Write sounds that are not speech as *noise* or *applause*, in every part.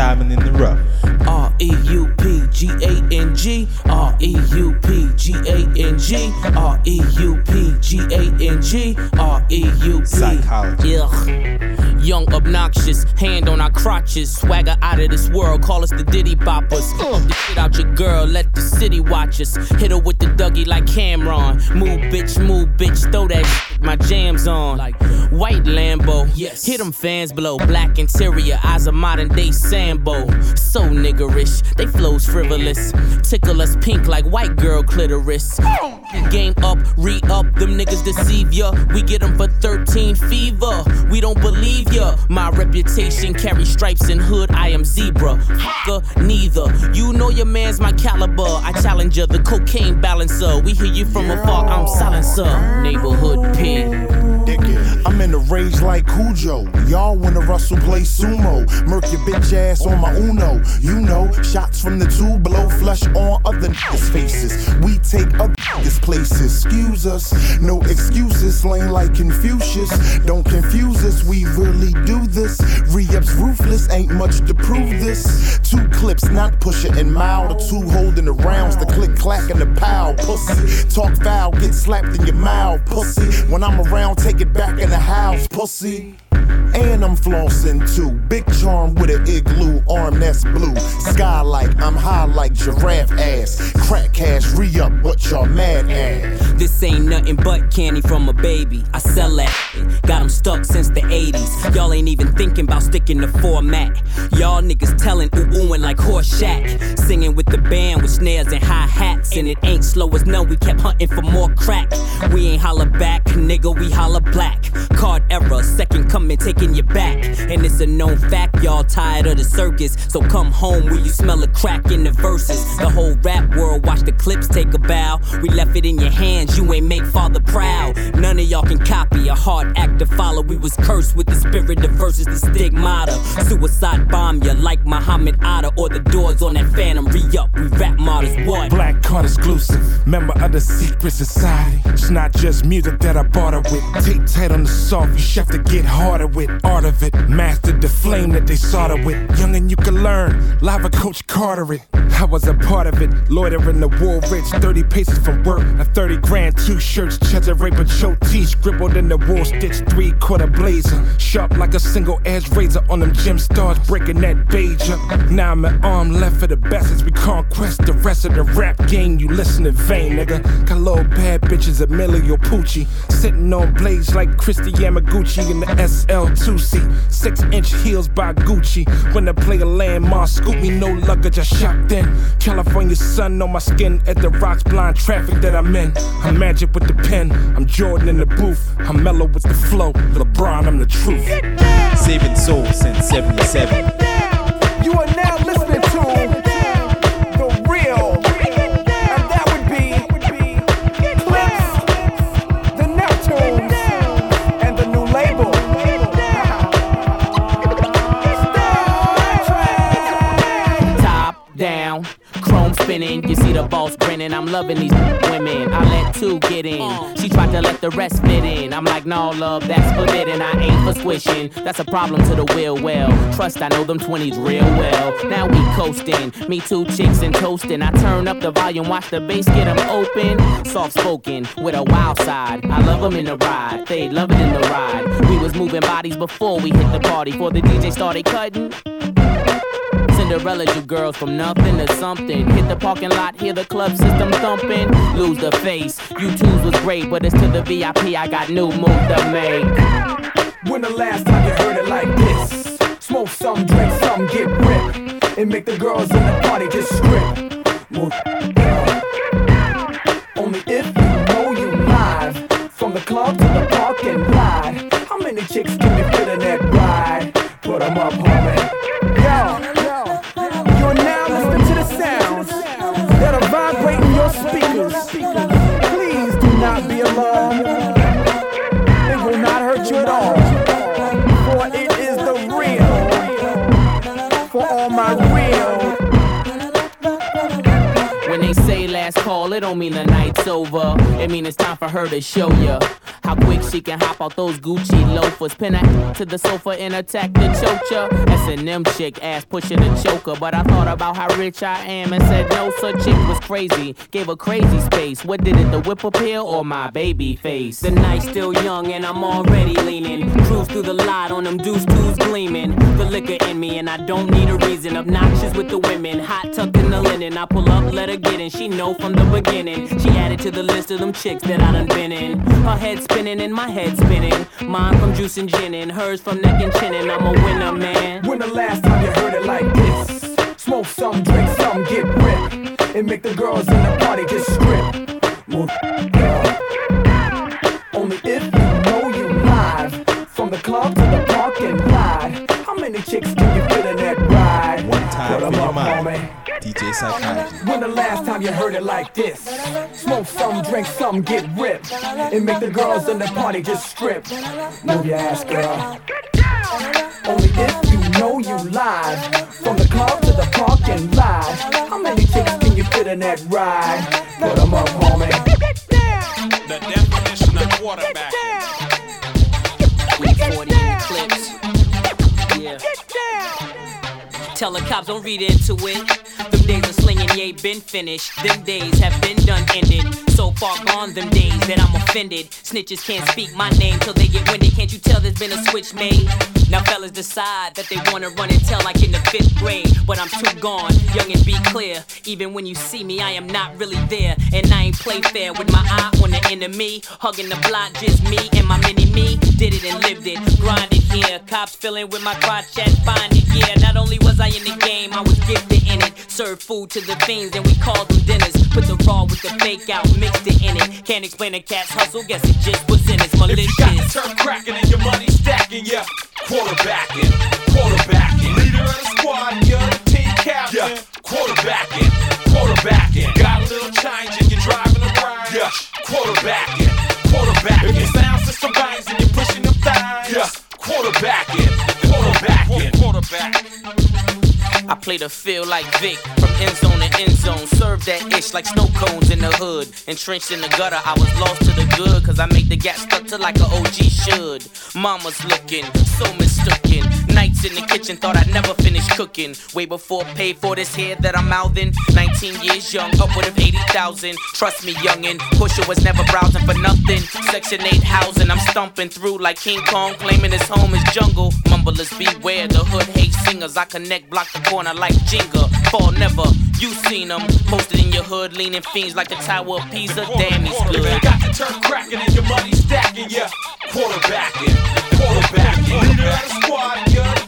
diamond in the rough. R E U P G A N G R E U P G A N G R E U P G A N G R E U P Psychology. Ugh. Young, obnoxious, hand on our crotches. Swagger out of this world, call us the Diddy Boppers. Pump the shit out your girl, let the city watch us. Hit her with the Dougie like Cameron. Move, bitch, move, bitch, throw that shit, my jams on. Like white Lambo, yes. Hit them fans below, black interior, eyes of modern day Sambo. So niggerish, they flows frivolous. Tickle us pink like white girl clitoris. Game up, re up, them niggas deceive ya. We get them for 13 fever. We don't believe ya. My reputation carry stripes and hood, I am zebra. Fucker, neither. You know your man's my caliber. I challenge ya, the cocaine balancer. We hear you from afar, I'm silencer. Neighborhood pig. I'm in a rage like Cujo. Y'all wanna Russell play sumo. Murk your bitch ass on my Uno. You know, shots from the tube blow flush on other niggas' faces. We take other niggas' places. Excuse us, no excuses. Slang like Confucius. Don't confuse us, we really do this. Re-ups ruthless, ain't much to prove this. Two Clipse, not Pusha and mild. The two holding the rounds, the click clack and the pow. Pussy, talk foul, get slapped in your mouth. Pussy, when I'm around, take it back in the house. Pussy. And I'm flossing too. Big charm with an igloo arm that's blue. Skylight, I'm high like giraffe ass. Crack cash, re up, what y'all mad at? This ain't nothing but candy from a baby. I sell that. Got 'em stuck since the 80s. Y'all ain't even thinking about sticking to format. Y'all niggas telling ooh oohing like horse shack. Singing with the band with snares and hi hats. And it ain't slow as none. We kept hunting for more crack. We ain't holla back, nigga, we holla black. Card error, second coming, taking you back. And it's a known fact, y'all tired of the circus. So come home where you smell a crack in the verses. The whole rap world watch the Clipse take a bow. We left it in your hands, you ain't make father proud. None of y'all can copy a hard act to follow. We was cursed with the spirit of verses, the stigmata. Suicide bomb ya like Muhammad Atta or the doors on that phantom. Re up, we rap martyrs, what? Black card exclusive, member of the secret society. It's not just music that I barter with. Tape tight on the soft, you chef to get harder with. Art of it, mastered the flame that they solder with. Young and you can learn, live a Coach Carter it. I was a part of it, loitering the wall rich, 30 paces from work. A 30 grand, two shirts, Cho T, scribbled in the wall stitch, three quarter blazer. Sharp like a single edge razor on them gym stars, breaking that beige up. Now I'm at arm left for the best as we conquest the rest of the rap game. You listen in vain, nigga. Got little bad bitches, Emilio Pucci. Sitting on blades like Kristi Yamaguchi in the SL2C. Six inch heels by Gucci. When the player landmark, scoop me, no luggage, I shopped in. California sun on my skin at the rocks, blind traffic that I'm in. I'm magic with the pen, I'm Jordan in the booth. I'm mellow with the flow. LeBron, I'm the truth. Saving souls since 77. You are now listening spinning. You see the boss grinning. I'm loving these women. I let two get in. She tried to let the rest fit in. I'm like, no, love, that's forbidden. I ain't for squishing. That's a problem to the will. Well, trust I know them 20s real well. Now we coasting. Me two chicks and toasting. I turn up the volume, watch the bass get 'em open. Soft spoken with a wild side. I love love 'em in the ride. They love it in the ride. We was moving bodies before we hit the party. Before the DJ started cutting. Cinderella, you girls from nothing to something. Hit the parking lot, hear the club system thumping. Lose the face. You twos was great, but it's to the VIP. I got new move to make. When the last time you heard it like this? Smoke some, drink some, get ripped, and make the girls in the party just strip. Move. Uh, only if you know you live from the club to the parking lot. How many chicks can you fit in that ride? Put 'em up, homie. Don't mean the night's over. It mean it's time for her to show ya quick she can hop out those Gucci loafers. Pin her to the sofa and attack the choker. S&M chick ass pushing the choker. But I thought about how rich I am and said no, such chick was crazy. Gave her crazy space. What did it, the whip appeal or my baby face? The night's still young and I'm already leaning. Cruise through the lot on them deuce twos gleaming. The liquor in me and I don't need a reason. Obnoxious with the women, hot tucked in the linen. I pull up, let her get in. She know from the beginning. She added to the list of them chicks that I done been in. Her head spinning and my head spinning. Mine from juice and gin and hers from neck and chin. And I'm a winner, man. When the last time you heard it like this? Smoke some, drink some, get ripped. And make the girls in the like this? Smoke some, drink some, get ripped. And make the girls in the party just strip. Move your ass, girl. Only if you know you live. From the club to the parking lot. How many chicks can you fit in that ride? Put 'em up, homie. The definition of quarterback. We 40 in the clips. Yeah. Tell the cops don't read into it. Days of slinging, ain't been finished. Them days have been done, ended. So far gone, them days that I'm offended. Snitches can't speak my name till they get winded. Can't you tell there's been a switch made? Now fellas decide that they wanna run and tell like in the fifth grade. But I'm too gone, young and be clear. Even when you see me, I am not really there. And I ain't play fair with my eye on the enemy. Hugging the block, just me and my mini me. Did it and lived it, grinded here. Cops filling with my crotch at find it, yeah. Not only was I in the game, I was gifted in it. Served food to the fiends and we called them dinners. Put the raw with the fake out, mixed it in it. Can't explain a cat's hustle, guess it just was in its If you got the malicious. turf cracking and your money stacking, yeah. Quarterbacking, quarterbacking. Leader of the squad, and you're the team captain. Yeah. Quarterbacking, quarterbacking. Got a little change and you're driving around. Yeah. Quarterbacking, quarterbacking. If your sound system bangs and you're pushing them thighs. Yeah. Quarterbacking, quarterbacking. Quarterback. I play the field like Vic, from end zone to end zone. Serve that ish like snow cones in the hood. Entrenched in the gutter, I was lost to the good, cause I make the gap stuck to like a OG should. Mama's looking, so mistaken. Nights in the kitchen, thought I'd never finish cooking. Way before paid for this head that I'm mouthing. 19 years young, upward of 80,000. Trust me, youngin', Pusha was never browsing for nothing. Section 8 housing, I'm stumping through like King Kong, claiming his home is jungle. Mumblers beware, the hood hates singers. I connect, block the corner like Jenga. Fall never, you seen them. Posted in your hood, leaning fiends like the Tower of Pisa. Damn, he's good. Quarterback. Got the turf cracking and your money stacking, yeah. Quarterbacking, quarterbacking. Leader of the squad, and you're the team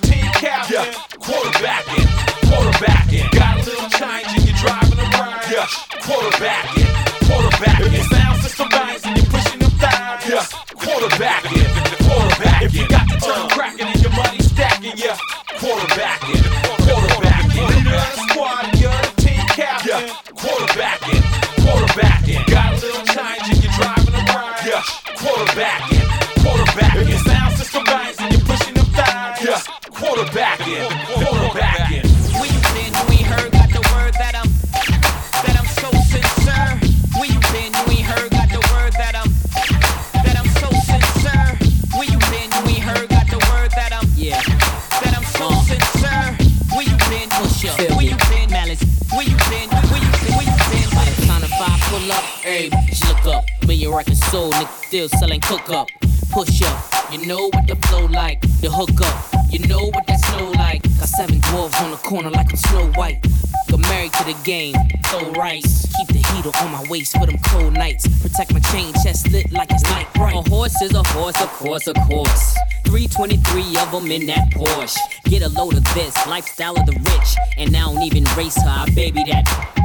captain. Yeah. Quarterbacking, quarterbacking. Got a little change and you're driving around. Yeah. Quarterbacking, quarterbacking. If your sound system bangs and you're pushing them thighs. Yeah. Quarterbacking, quarterbacking. If you got the uh, turf cracking and your money stacking, yeah. Quarterbacking, quarterbacking. Leader of the squad, and you're the team captain. Yeah. Quarterbacking, quarterbacking. Got a little change and you're driving around. Yeah. Quarterbacking, Quarterbacking, quarterbacking. Where you been? You ain't heard, got the word that I'm that I'm so sincere. Where you been? You ain't heard, got the word that I'm that I'm so sincere. Where you been? You ain't heard, got the word that I'm yeah that I'm so sincere. Where you been? Pusha. Where you been? Malice. Where you been? Where you been? Where you been? By the time the five pull up, hey, just look up. Million record sold, nigga still selling cook up. Push up, you know what the flow like. The hook up, you know what that snow like. Got seven dwarves on the corner like I'm Snow White. Got married to the game, throw rice. Keep the heater on my waist for them cold nights. Protect my chain chest lit like it's night bright. A horse is a horse, of course, of course. 323 of them in that Porsche. Get a load of this, lifestyle of the rich. And I don't even race her, I baby that.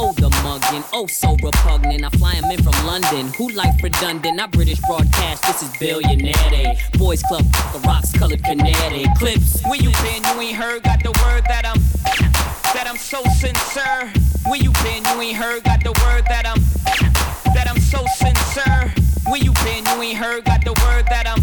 Oh, the muggin', oh, so repugnant. I fly 'em in from London. Who life redundant? Not British broadcast, this is billionaire. Day. Boys Club, the rocks colored canary. Clipse, where you been? You ain't heard, got the word that I'm. That I'm so sincere. Where you been? You ain't heard, got the word that I'm. That I'm so sincere. Where you been? You ain't heard, got the word that I'm.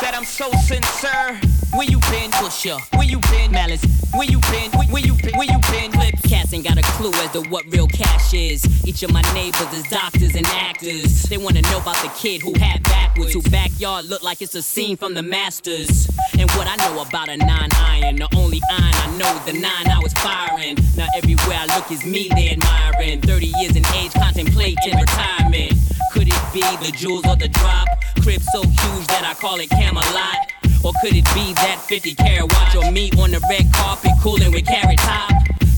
that I'm so sincere. Where you been, Pusha? Where you been, Malice? Where you been? Where, you been? Where you been, Clipse? Cats ain't got a clue as to what real cash is. Each of my neighbors is doctors and actors. They wanna know about the kid who had backwards, who backyard look like it's a scene from the Masters. And what I know about a nine iron, the only iron I know, the nine I was firing. Now everywhere I look is me they admiring. 30 years in age, contemplating retirement. Could it be the jewels or the drop? Crib so huge that I call it Camelot. Or could it be that 50 carat watch or me on the red carpet cooling with carrot top?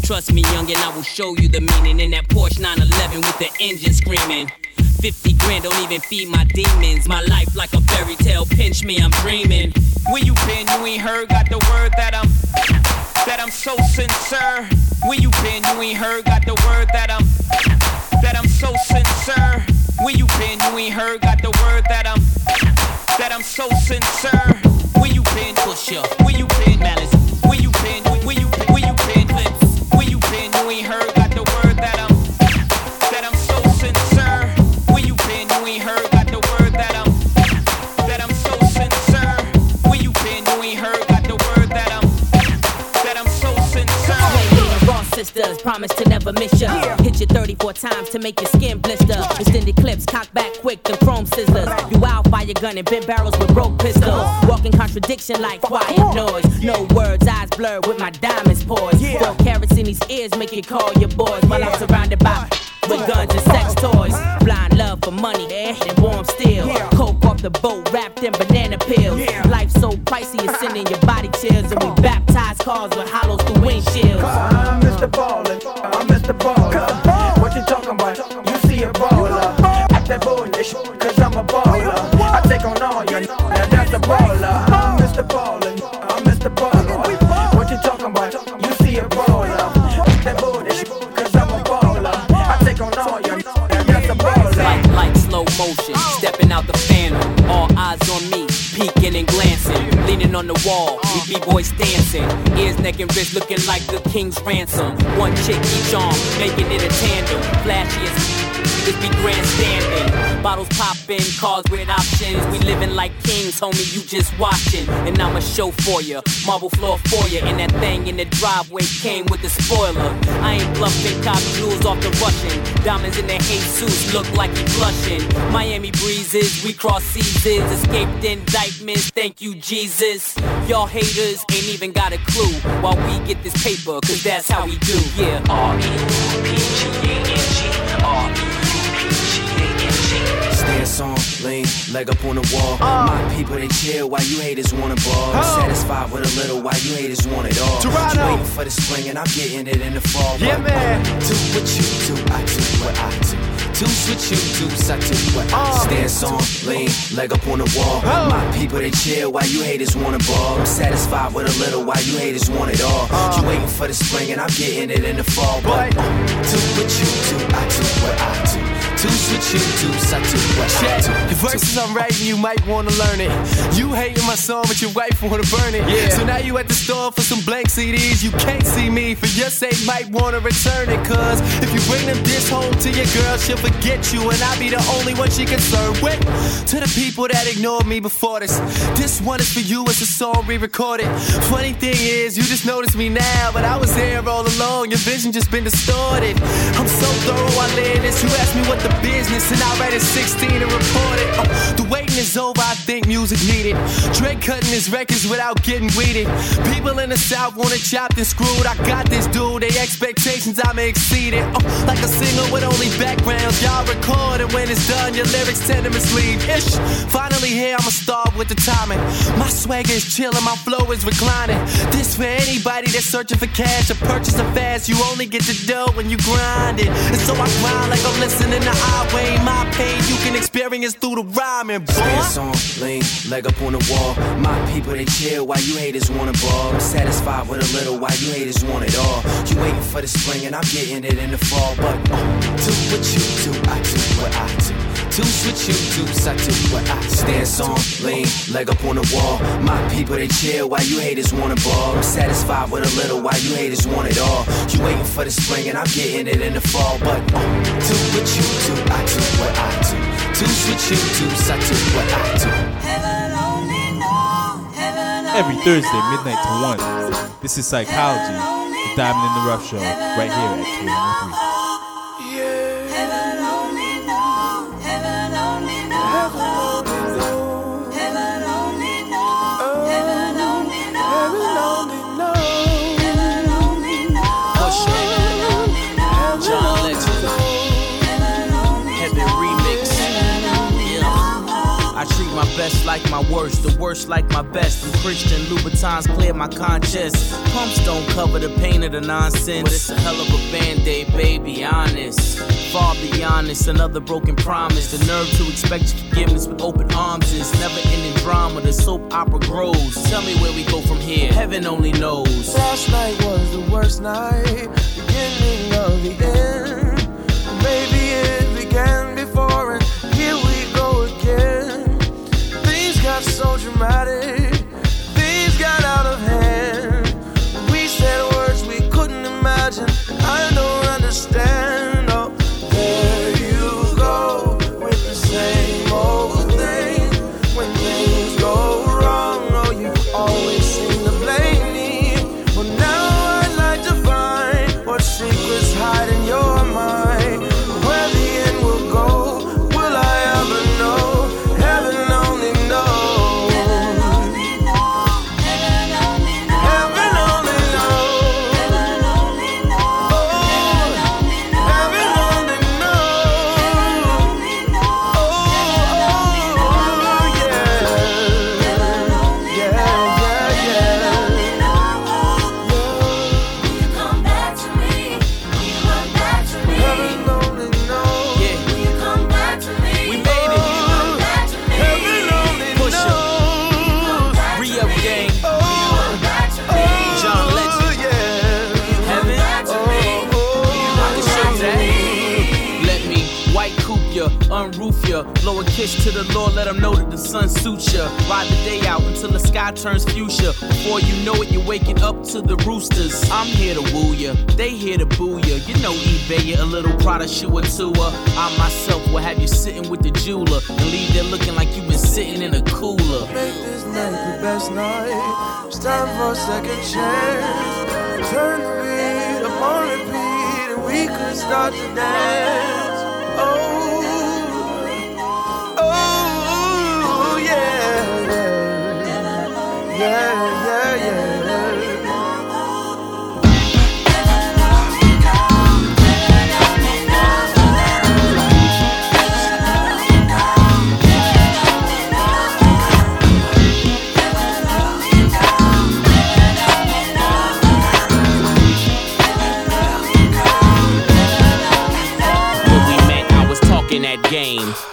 Trust me, youngin', I will show you the meaning in that Porsche 911 with the engine screaming. 50 grand don't even feed my demons. My life like a fairy tale, pinch me, I'm dreaming. Where you been? You ain't heard? Got the word that I'm that I'm so sincere. Where you been? You ain't heard? Got the word that I'm that I'm so sincere. Where you been? You ain't heard? Got the word that I'm that I'm so sincere. Where you been? Pusha. Where you been? Malice. Where you been? Where you where you been? Where you been? You ain't heard? Sisters, promise to never miss ya. Hit you 34 times to make your skin blister. Extended clips, cock back quick, the chrome scissors. You out by your gun and bent barrels with broke pistols. Walking contradiction like quiet noise. No words, eyes blurred with my diamonds poised. Throw carrots in these ears, make you call your boys. While I'm surrounded by with guns and sex toys. Blind love for money and warm steel. Coke off the boat wrapped in banana peels. Life so pricey, it's sending your body chills. And we baptize cars with hollows through windshields. I'm Mr. Ballin', I'm Mr. Baller. What you talking about? You see a baller. Act that bullish, cause I'm a baller. I take on all your out the phantom. All eyes on me, peeking and glancing. Leaning on the wall, we b-boys dancing. Ears, neck, and wrist looking like the king's ransom. One chick each arm, making it a tandem. Flashy as just be grandstanding. Bottles popping, cars with options. We living like kings, homie, you just watching. And I'ma show for ya, marble floor for ya. And that thing in the driveway came with the spoiler. I ain't bluffing, cop jewels off the Russian. Diamonds in the Jesus look like he blushing. Miami breezes, we cross seasons. Escaped indictments, thank you, Jesus. Y'all haters ain't even got a clue while we get this paper, cause that's how we do, yeah. Stance on, lean, leg up on the wall. My ah. people they chill while you haters wanna ball. Oh. Satisfied with a little while you haters want it all. Toronto. You waiting for the spring and I'm getting it in the fall. Yeah, But, man. Do what you do, I do what I do. Do what you do, I do what I ah. do. Stance on, lean, leg up on the wall. Oh. My people they chill while you haters wanna ball. I'm satisfied with a little while you haters want it all. Ah. You waiting for the spring and I'm getting it in the fall. But do what you do, I do what I do. Do you do, I do what I Check. do. The verses I'm writing, you might wanna learn it. You hating my song, but your wife wanna burn it. Yeah. So now you at the store for some blank CDs. You can't see me, for your sake, might wanna return it. Cause if you bring them this home to your girl, she'll forget you, and I'll be the only one she concerned with. To the people that ignored me before this, this one is for you, it's a song re recorded. Funny thing is, you just noticed me now, but I was there all along. Your vision just been distorted. I'm so thorough, I live this. You asked me what the business, and I read it 16 and reported. Uh, the waiting is over, I think music needed. Drake cutting his records without getting weeded. People in the South want it chopped and screwed. I got this dude, they expectations I'ma exceed it. Uh, like a singer with only backgrounds, y'all record, and when it's done, your lyrics tend to mislead. Ish. Finally here, I'ma start with the timing. My swagger is chillin', my flow is reclining. This for anybody that's searching for cash or purchasing fast. You only get the dough when you grind it. And so I grind like I'm listening to highway. My pain you can experience through the rhyming, boy. Stance on, lean, leg up on the wall. My people they chill while you haters wanna ball. I'm satisfied with a little while you haters want it all. You waiting for the spring and I'm getting it in the fall. But uh, do what you do, I do what I do. Do what you do, I do what I do. Stance on, lean, leg up on the wall. My people they chill while you haters wanna ball. I'm satisfied with a little while you haters want it all. You waiting for the spring and I'm getting it in the fall. But uh, do what you do, I do what I do. Do what you do, I do what I do. Heaven only knows. Every Thursday, midnight to 1. This is Psychology, the Diamond in the Rough Show, right here at K103. Best like my worst, the worst like my best. I'm Christian, Louboutins clear my conscience. Pumps don't cover the pain of the nonsense. But it's a hell of a band-aid, baby, honest. Far beyond this, another broken promise. The nerve to expect forgiveness with open arms is never ending drama. The soap opera grows. Tell me where we go from here. Heaven only knows. Last night was the worst night, beginning of the end. So dramatic, turns fuchsia. Before you know it, you're waking up to the roosters. I'm here to woo ya, they here to boo ya. You know eBay a little Prada shoe or two. I myself will have you sitting with the jeweler and leave there looking like you've been sitting in a cooler. Make this night the best night. It's time for a second chance. Turn the beat up on repeat, and we could start to dance. Yeah, yeah, yeah,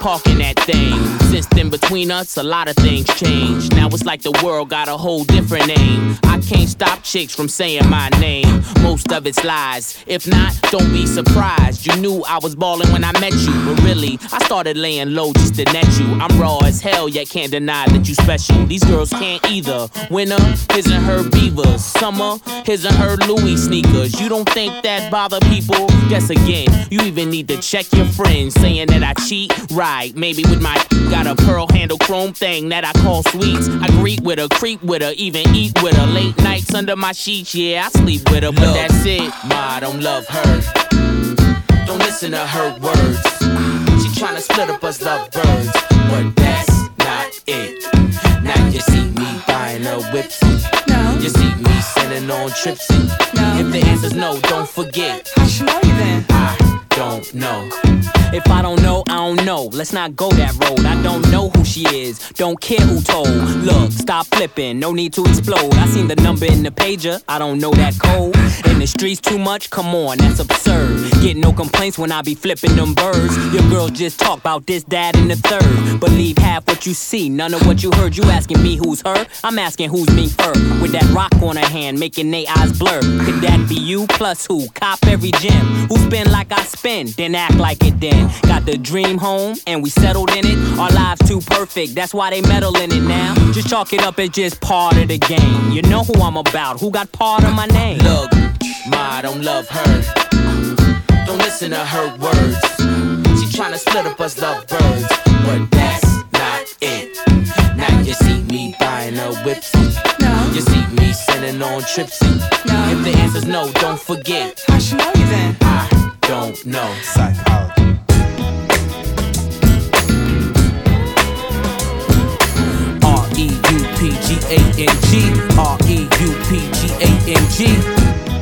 parking thing. Since then, between us, a lot of things changed. Now it's like the world got a whole different name. I can't stop chicks from saying my name. Most of it's lies. If not, don't be surprised. You knew I was balling when I met you, but really, I started laying low just to net you. I'm raw as hell, yet can't deny that you special. These girls can't either. Winter, his and her beavers. Summer, his and her Louis sneakers. You don't think that bother people? Guess again, you even need to check your friends saying that I cheat. Right, maybe with my got a pearl handle chrome thing that I call sweets. I greet with her, creep with her, even eat with her. Late nights under my sheets, yeah, I sleep with her, but that's it. Ma, I don't love her. Don't listen to her words. She tryna split up us lovebirds, but that's not it. Now you see me buying her whips. No. You see me sending on trips. No. If the answer's no, don't forget. I should know you then. I don't know. If I don't know, I don't know. Let's not go that road. I don't know who she is. Don't care who told. Look, stop flipping. No need to explode. I seen the number in the pager. I don't know that code. The streets too much? Come on, that's absurd. Get no complaints when I be flipping them birds. Your girls just talk about this, that, and the third. Believe half what you see, none of what you heard. You asking me who's her? I'm asking who's me fur. With that rock on her hand, making they eyes blur. Could that be you? Plus who? Cop every gem. Who spin like I spin, then act like it then. Got the dream home, and we settled in it. Our lives too perfect, that's why they meddle in it now. Just chalk it up as just part of the game. You know who I'm about, who got part of my name. Look, Ma, I don't love her. Don't listen to her words. She tryna split up us lovebirds, but that's not it. Now You see me buying a whipsy. No. You see me sending on tripsy. No. If the answer's no, don't forget. I should know you then. I don't know. Psychology. R E U P G A N G. R E U P G A N G.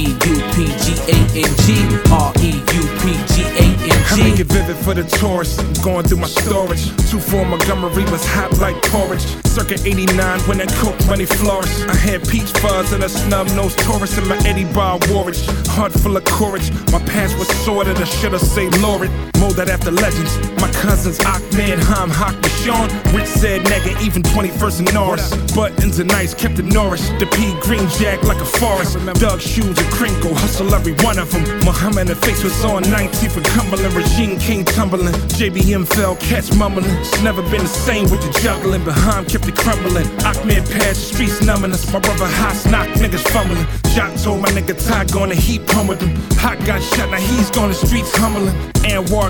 E U P G A N G. R E U P G A N I make G. it vivid for the tourists. Going through my storage. Two four Montgomery was hot like porridge. Circa 89 when that coke money flourished. I had peach fuzz and a snub nosed Taurus in my Eddie Bauer Warwick. Heart full of courage. My past was sordid. I should have saved Laureate. Molded after legends. My cousins Ahmed, Ham, Hawk, Sean. Rich said nigga, even 21st and Norris. Buttons and nice, kept it Norris. The P green jack like a forest. Doug shoes and crinkle, hustle every one of them. Muhammad and face was on 19th and Cumberland. Regime came tumbling. JBM fell, catch mumbling. It's never been the same with the juggling. Behind kept it crumbling. Ahmed passed the streets numbing us. My brother Haas knocked niggas fumbling. Jock told my nigga Ty to heat pummeled him. Hot got shot, now he's going the streets humbling.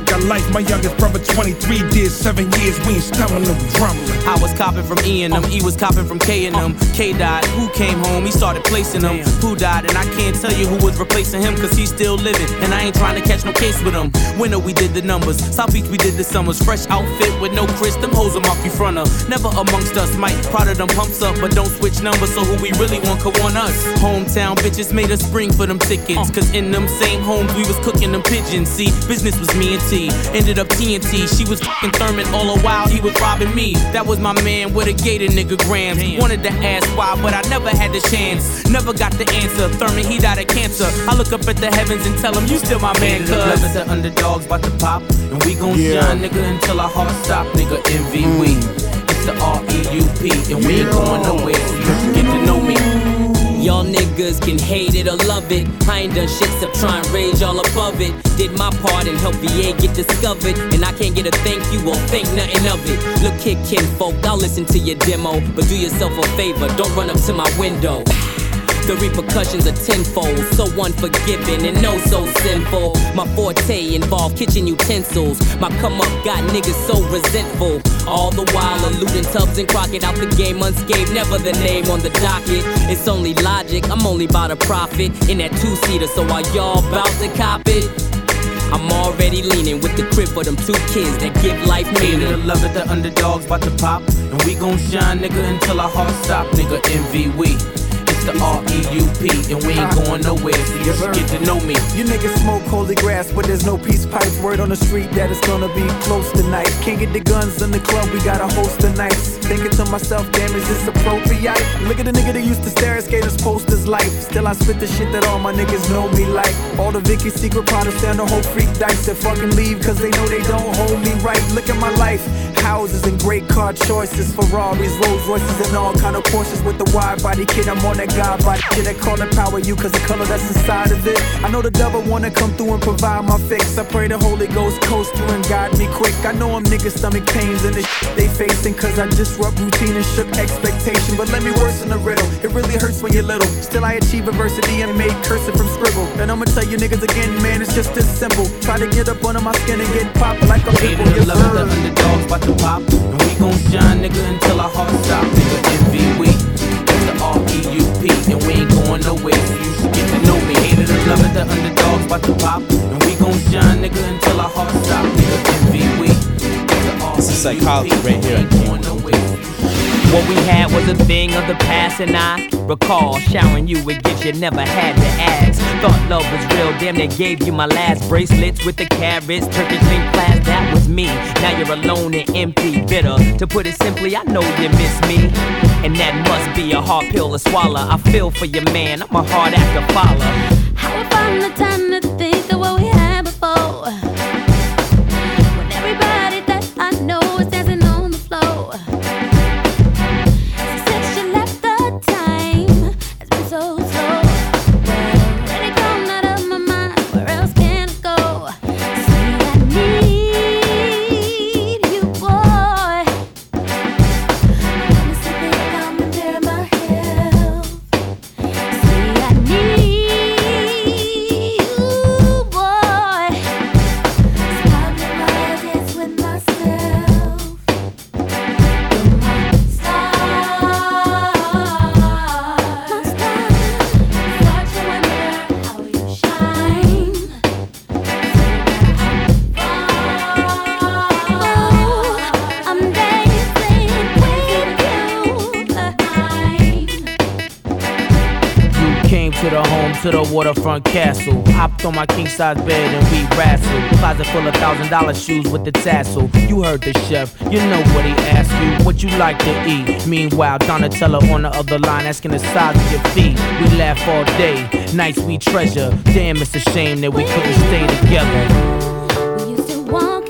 Anwar got life, my youngest brother 23 did seven years. We ain't stumbling, we rumbling. I was copping from E and them, E was copping from K and them. K died, who came home? He started placing them. Who died? And I can't tell you who was replacing him, cause he's still living. And I ain't trying to catch no case with him. Winter we did the numbers, South Beach we did the summers. Fresh outfit with no Chris, them hoes them off you front of. Never amongst us, Mike. Proud of them pumps up, but don't switch numbers. So who we really want could want us. Hometown bitches made us spring for them tickets. Uh. Cause in them same homes we was cooking them pigeons. See, business was me and T. Ended up TNT. She was fucking Thurman all the while he was robbing me. That was my man with a gated nigga grams. Wanted to ask why, but I never had the chance. Never got the answer. Thurman, he died of cancer. I look up at the heavens and tell him, you still my man, cuz. Love is the underdogs about to pop. And we gon' Yeah. shine, nigga, until our hearts stop, nigga. MV, mm. It's the R E U P. And we ain't going nowhere, Y'all niggas can hate it or love it. I ain't done shit except try and rage all above it. Did my part and help VA get discovered. And I can't get a thank you or think nothing of it. Look here, kinfolk, I'll listen to your demo. But do yourself a favor, don't run up to my window. The repercussions are tenfold, so unforgiving and no so sinful. My forte involved kitchen utensils. My come up got niggas so resentful. All the while eluding Tubbs and Crockett out the game unscathed. Never the name on the docket. It's only logic. I'm only about a profit in that two seater. So while y'all bout to cop it, I'm already leaning with the crib for them two kids that give life Hated or meaning. love it, the underdogs about to pop. And we gon' shine, nigga, until our hearts stop, nigga. MV, It's the R E U P. And we ain't going nowhere, so you should get to know me. You niggas smoke holy grass, but there's no peace pipe. Word on the street that it's gonna be close tonight. Can't get the guns in the club, we got a host of nights. Thinking to myself, damn, is this appropriate? Look at the nigga that used to stare at skaters posters life. Still, I spit the shit that all my niggas know me like. All the Vicky secret products stand the whole freak dice that fucking leave, cause they know they don't hold me right. Look at my life. Houses and great car choices, Ferraris, Rolls Royces, and all kind of Porsches with the wide body kid. I'm on that god body shit. I call it power you, cause the color that's inside of it. I know the devil wanna come through and provide my fix. I pray the Holy Ghost coast through and guide me quick. I know I'm niggas stomach pains and the shit they facing, cause I disrupt routine and shook expectation. But let me worsen the riddle. It really hurts when you're little. Still, I achieve adversity and make cursing from scribble. And I'ma tell you niggas again, man, it's just this simple. Try to get up under my skin and get popped like a or Yes, love the underdogs pop. And we gon' shine, nigga, until our hearts stop, nigga. MV, It's the R E U P. And we ain't going nowhere, so you should get to know me. Hated or love it, the underdogs about to pop. And we gon' shine, nigga, until our hearts stop, nigga. MV, It's the R E U P. This is psychology right here. What we had was a thing of the past, and I recall showering you with gifts you never had to ask. Thought love was real, damn, they gave you my last bracelets with the carrots, Turkish link class, that was me. Now you're alone and empty, bitter. To put it simply, I know you miss me. And that must be a hard pill to swallow. I feel for your man, I'm a hard act to follow. How we find the time to waterfront castle. Hopped on my king size bed and we wrestled. Closet full of thousand dollar shoes with the tassel. You heard the chef, you know what he asked you, what you like to eat. Meanwhile, Donatella on the other line asking the size of your feet. We laugh all day, nights we treasure. Damn, it's a shame that we couldn't stay together. We used to walk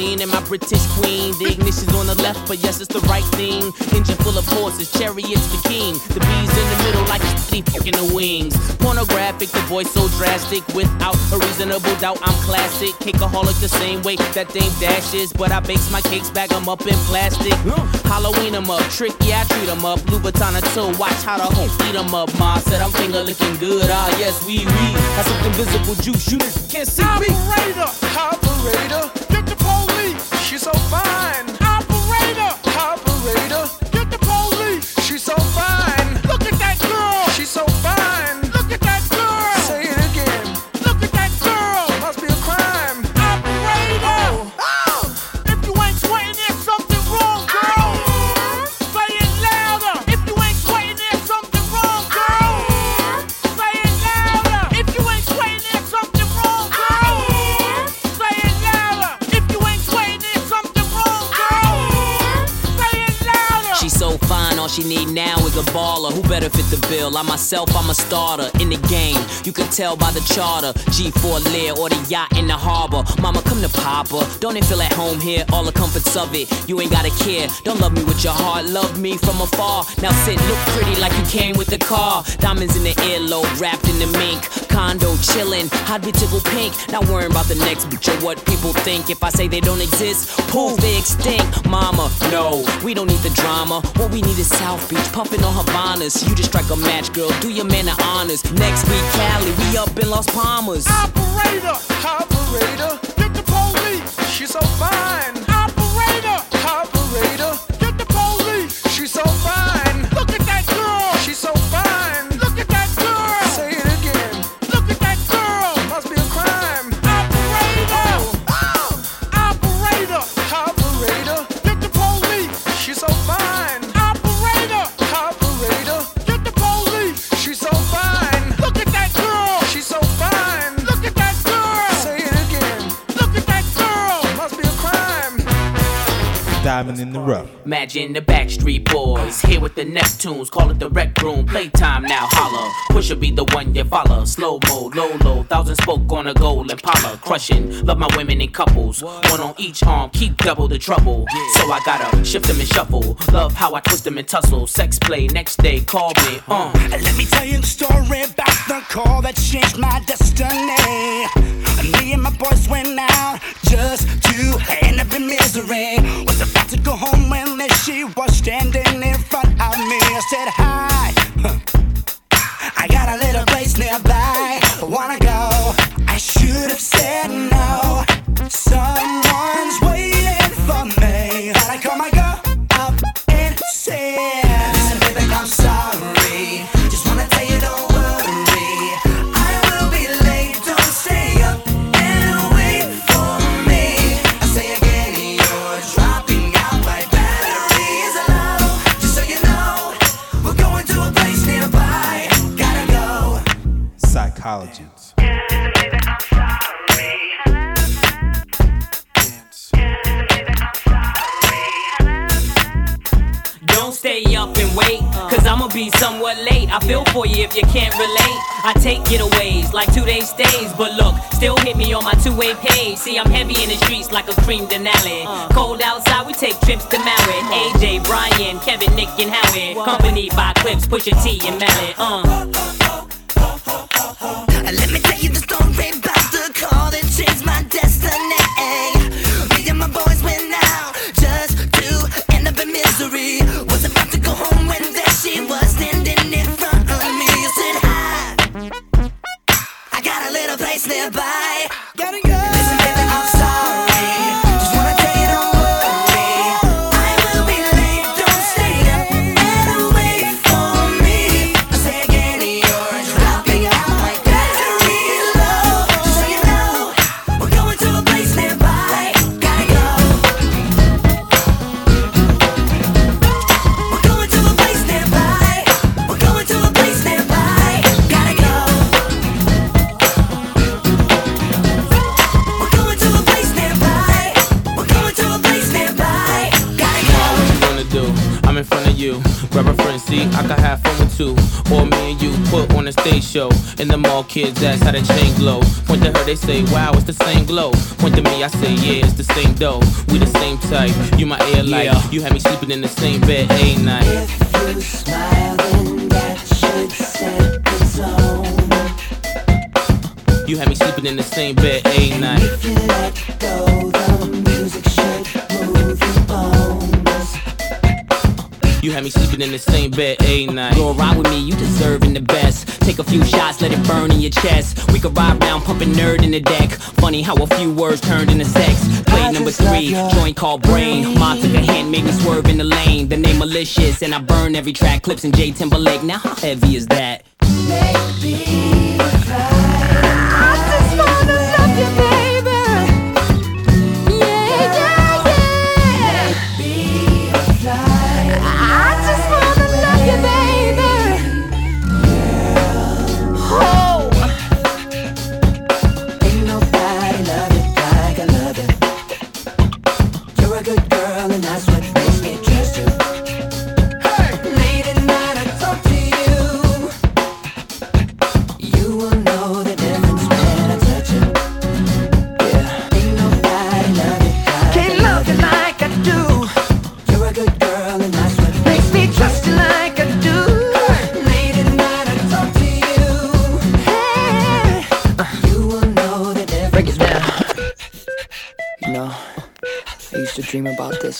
Scene and my British queen. The ignition's on the left, but yes, it's the right thing. Engine full of horses, chariots the king. The bees in the middle like sleep in the wings. Pornographic, the voice so drastic. Without a reasonable doubt, I'm classic. Cakeaholic the same way that Dame Dash is. But I bakes my cakes, bag 'em up in plastic. Halloween 'em up, trick, yeah, I treat 'em up. Louboutin until watch how the whole eat 'em up. Ma said I'm finger licking good. Ah, yes, we, we. Got some invisible juice, you can't see me. Operator, operator. She's so fine. Baller. Who better fit the bill? I myself, I'm a starter in the game. You can tell by the charter. G4 Lear or the yacht in the harbor. Mama, come to Papa. Don't it feel at home here? All the comforts of it. You ain't gotta care. Don't love me with your heart. Love me from afar. Now sit, look pretty like you came with the car. Diamonds in the earlobe, wrapped in the mink. Condo chillin', hot be tickle pink. Not worrying about the next bitch or what people think. If I say they don't exist, poof, they extinct. Mama, no, we don't need the drama. What we need is South Beach, puffin' on Havanas. You just strike a match, girl. Do your man the honors. Next week, Cali, we up in Las Palmas. Operator, operator, get the police. She's so fine. Imagine the Backstreet Boys here with the Neptunes, call it the rec room. Playtime now, holla. Pusha be the one you follow. Slow mo, low low, thousand spoke on a gold Impala, crushing. Love my women in couples, one on each arm, keep double the trouble. So I gotta shift them and shuffle. Love how I twist them and tussle. Sex play next day, call me. Uh. Let me tell you the story about the call that changed my destiny. Me and my boys went out just to end up in misery. Was about to go home when there she was standing in front of me. I said hi. I got a little place nearby. I Wanna go? I should have said no. Cause I'ma be somewhat late. I feel for you if you can't relate. I take getaways like two day stays, but look, still hit me on my two way page. See, I'm heavy in the streets like a cream Denali. Cold outside, we take trips to Maui. AJ, Brian, Kevin, Nick, and Howie. Company by Clipse, Pusha T and Malice. Uh. And the mall kids ask how the chain glow. Point to her, they say, wow, it's the same glow. Point to me, I say, yeah, it's the same dough. We the same type. You my air light. Yeah. You had me sleeping in the same bed a night. If You smile, then that should set the zone. You had me sleeping in the same bed a night. If you let go, You had me sleeping in the same bed a night. Go ride with me, you deserving the best. Take a few shots, let it burn in your chest. We could ride round, pumping nerd in the deck. Funny how a few words turned into sex. Play number three, joint called Brain. Ma took a hand, made me swerve in the lane. The name malicious, and I burn every track. Clipse in J Timberlake. Now how heavy is that? Ain't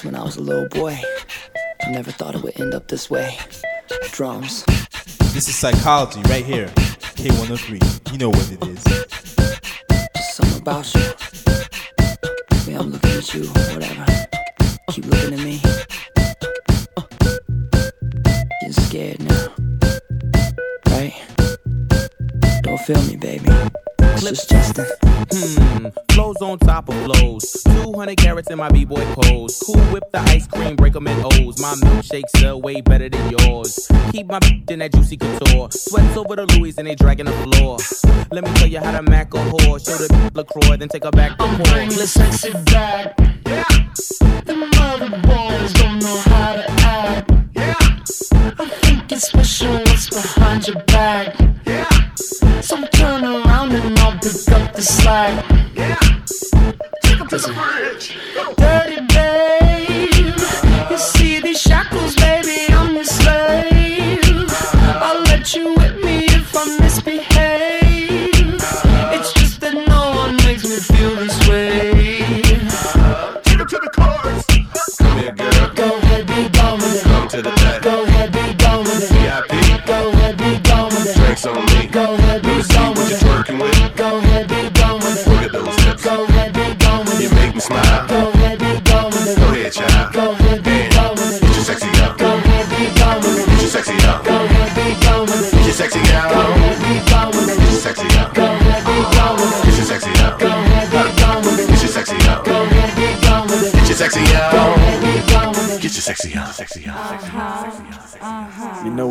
dream this when I was a little boy. I never thought it would end up this way. Drums. This is psychology right here. K103. You know what it is. Just something about you. Yeah, I'm looking at you, whatever. Keep looking at me. Getting scared now. Right? Don't feel me, baby. It's just Justin. Hmm, flows on top of flows. 200 carats in my b-boy pose. Cool whip the ice cream, break 'em in O's. My milkshakes sell way better than yours. Keep my in that juicy couture. Sweats over the Louis and they dragging the floor. Let me tell you how to mac a whore. Show the LaCroix, then take her back to port. Bring the sexy back. Them other boys don't know how to act. I think it's special what's behind your back.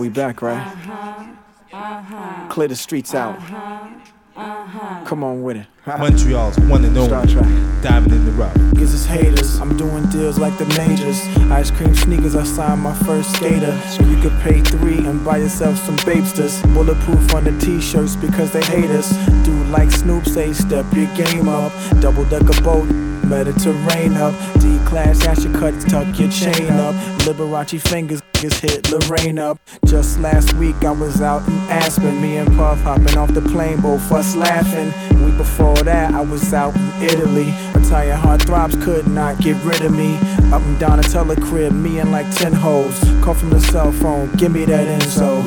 We back, right? Clear the streets out. Come on with it. Montreal's one and Star only. Trek. Diamond in the rough. Niggas is haters. I'm doing deals like the majors. Ice cream sneakers, I signed my first skater. So you could pay three and buy yourself some Bapestas. Bulletproof on the t-shirts because they hate us. Dude like Snoop say, step your game up. Double decker boat. Mediterranean up, D-class Asscher cuts, tuck your chain up. Liberace fingers niggas hit Lorraine up. Just last week I was out in Aspen, me and Puff hopping off the plane, both us laughing. Week before that I was out in Italy. Retired heart throbs could not get rid of me. Up and down a teller crib, me and like ten hoes. Call from the cell phone, give me that info.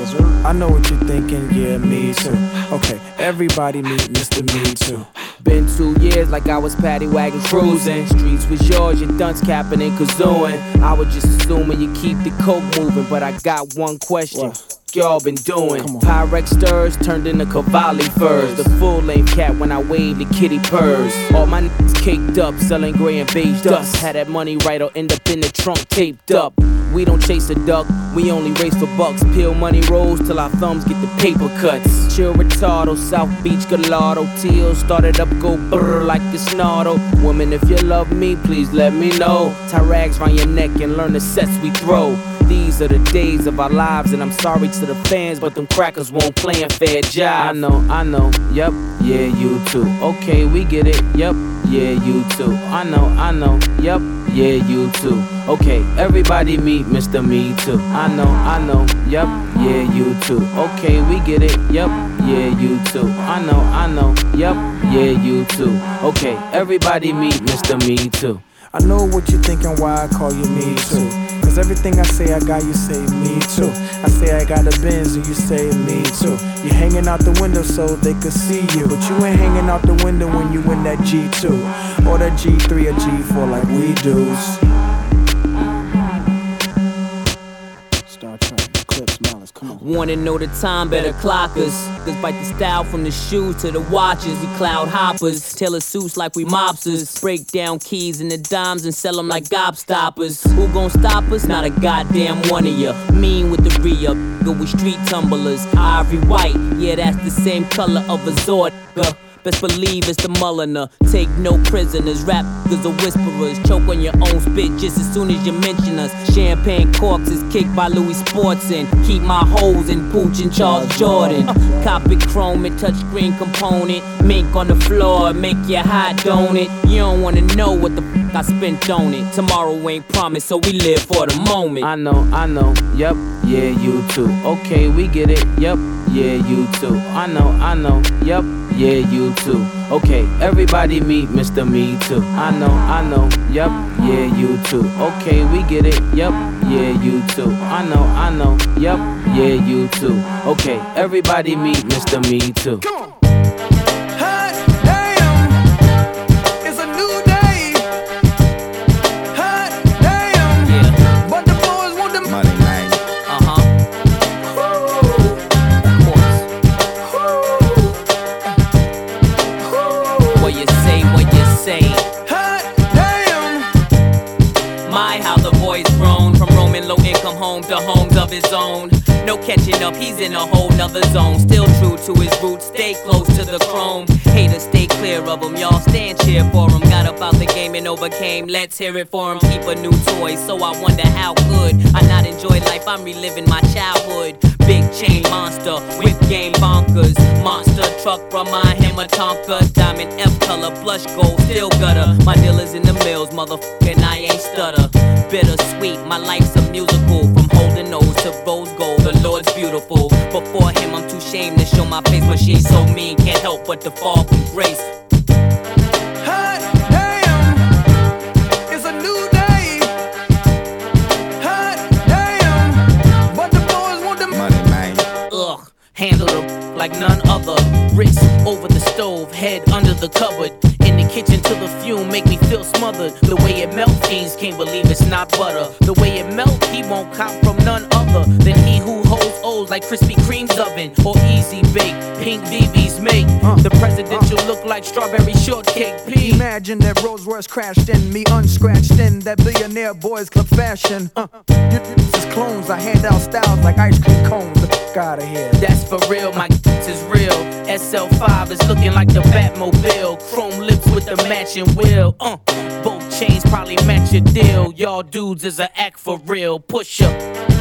I know what you're thinking, yeah, me too. Okay, everybody meet Mr. Me Too. Been two years like I was paddy wagon cruising. Streets was yours, your dunce capping and kazooing. I was just assuming you keep the coke moving, but I got one question. Y'all been doing Pyrex stirs turned into Cavalli furs. The full length cat when I wave the kitty purrs. All my niggas caked up, selling gray and beige dust. Had that money right or end up in the trunk taped up. We don't chase a duck, we only race for bucks. Peel money rolls till our thumbs get the paper cuts. Chill retardo, South Beach Gallardo. Teal started up, go brr like it's Nardo. Woman, if you love me, please let me know. Tie rags round your neck and learn the sets we throw. These are the days of our lives, and I'm sorry to the fans, but them crackers won't play fair jive. I know, I know, yep, yeah, you too. Okay, we get it, yep, yeah, you too. I know, I know, yep, yeah, you too. Okay, everybody meet Mr. Me Too. I know, I know, yep, yeah, you too. Okay, we get it, yep, yeah, you too. I know, I know, yep, yeah, you too. Okay, everybody meet Mr. Me Too. I know what you're thinking, why I call you me too. Cause everything I say I got, you say me too. I say I got a Benz and you say me too. You hanging out the window so they could see you. But you ain't hanging out the window when you in that G2. Or that G3 or G4 like we do. Wanna know the time, better clock us. Bite the style from the shoes to the watches. We cloud hoppers, tailor suits like we mobsters. Break down keys and the dimes and sell them like gobstoppers. Who gon' stop us? Not a goddamn one of ya. Mean with the re up, go with street tumblers. Ivory white, yeah, that's the same color of a Zord. Best believe it's the Mulliner. Take no prisoners, rap cause the whisperers. Choke on your own spit just as soon as you mention us. Champagne corks is kicked by Louis Sportson. Keep my hoes in Pucci and Charles Jourdan. *laughs* Copy chrome and touchscreen component. Mink on the floor, make you hot, don't it? You don't wanna know what the f I spent on it. Tomorrow ain't promised, so we live for the moment. I know, I know, yep, yeah, you too. Okay, we get it, yep, yeah, you too. I know, I know, yep, yeah, you too. Okay, everybody meet Mr. Me Too. I know, I know, yep, yeah, you too. Okay, we get it, yep, yeah, you too. I know, I know, yep, yeah, you too. Okay, everybody meet Mr. Me Too. It's his own. No catching up, he's in a whole nother zone. Still true to his roots, stay close to the chrome. Haters stay clear of them, y'all stand cheer for them. Got up out the game and overcame, let's hear it for them. Keep a new toy, so I wonder how could I not enjoy life? I'm reliving my childhood. Big chain monster, whip game bonkers. Monster truck, from my of Tonka. Diamond F color, blush gold, still gutter. My dealers in the mills, motherfucking I ain't stutter. Bittersweet, my life's a musical. From holding nose to rose gold, the Lord's beautiful. Before him, I'm too shamed to show my face, but she's so mean, can't help but to fall from grace. Handle them like none other. Wrist over the stove, head under the cupboard. In the kitchen till the fume make me feel smothered. The way it melt, fiends can't believe it's not butter. The way it melt, he won't cop from none other than he who holds O's like Krispy Kreme's oven or Easy Bake. Pink BB's make the presidential look like strawberry shortcake. P. Imagine that Rolls Royce crashed in me, unscratched in that billionaire boys club fashion. Uh, this is clones. I hand out styles like ice cream cones. Fuck outta here. That's for real, my *laughs* is real. SL5 is looking like the Batmobile. Chrome lips with the matching wheel. Uh, both chains probably match your deal. Y'all dudes is a act for real. Push up.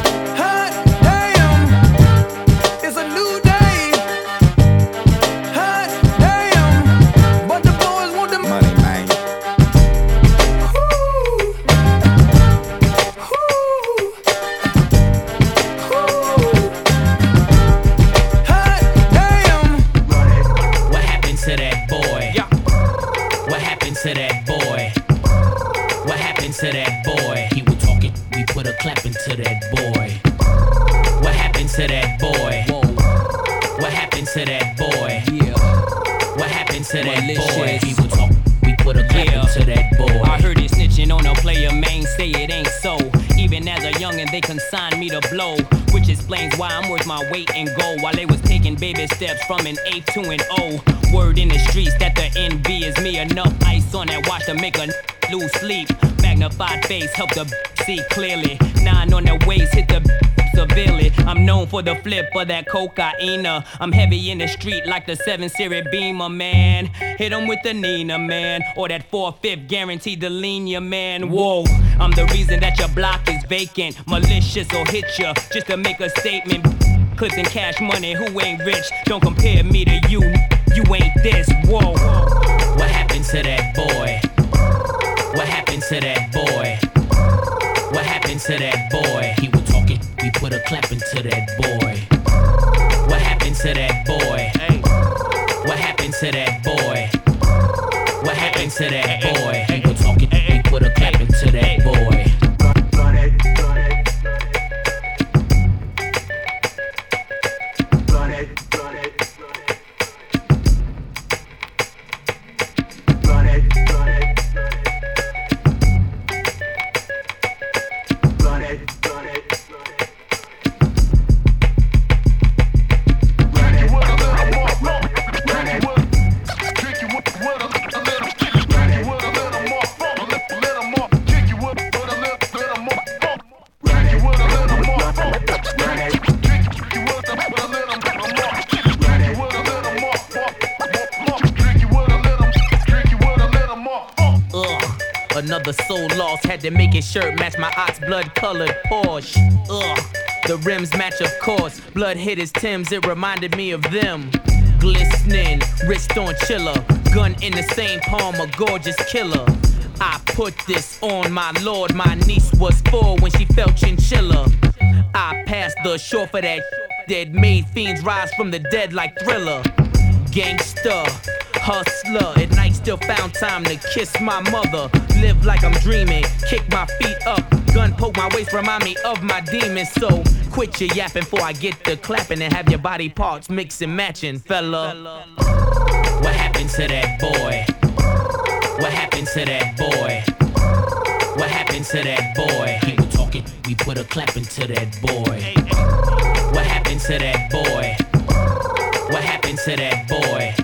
A youngin', they consigned me to blow, which explains why I'm worth my weight in gold. While they was taking baby steps from an A to an O. Word in the streets that the NB is me. Enough ice on that watch to make a lose sleep. Magnified face help the see clearly. Nine on the waist hit the severely. I'm known for the flip of that cocaine. I'm heavy in the street like the 7 Series Beamer, man. Hit 'em with the Nina, man. Or that 4-5 guaranteed to lean you, man. Whoa, I'm the reason that your block is vacant. Malicious or hit ya just to make a statement. Clipse and cash money, who ain't rich? Don't compare me to you. You ain't this, whoa. What happened to that boy? What happened to that boy? What happened to that boy? He was talking, we put a clap into that boy. What happened to that boy? What happened to that boy? What happened to that boy? To make his shirt match my ox blood colored Porsche. Ugh, the rims match, of course. Blood hit his Tims, it reminded me of them. Glistening, wrist on chiller. Gun in the same palm, a gorgeous killer. I put this on my lord. My niece was four when she felt chinchilla. I passed the shore for that that made fiends rise from the dead like thriller. Gangster, hustler, at night still found time to kiss my mother. Live like I'm dreaming, kick my feet up. Gun poke my waist, remind me of my demons. So quit your yapping before I get the clapping and have your body parts mix and matching, fella. What happened to that boy? What happened to that boy? What happened to that boy? Was talking, we put a clap into that boy. What happened to that boy? What happened to that boy?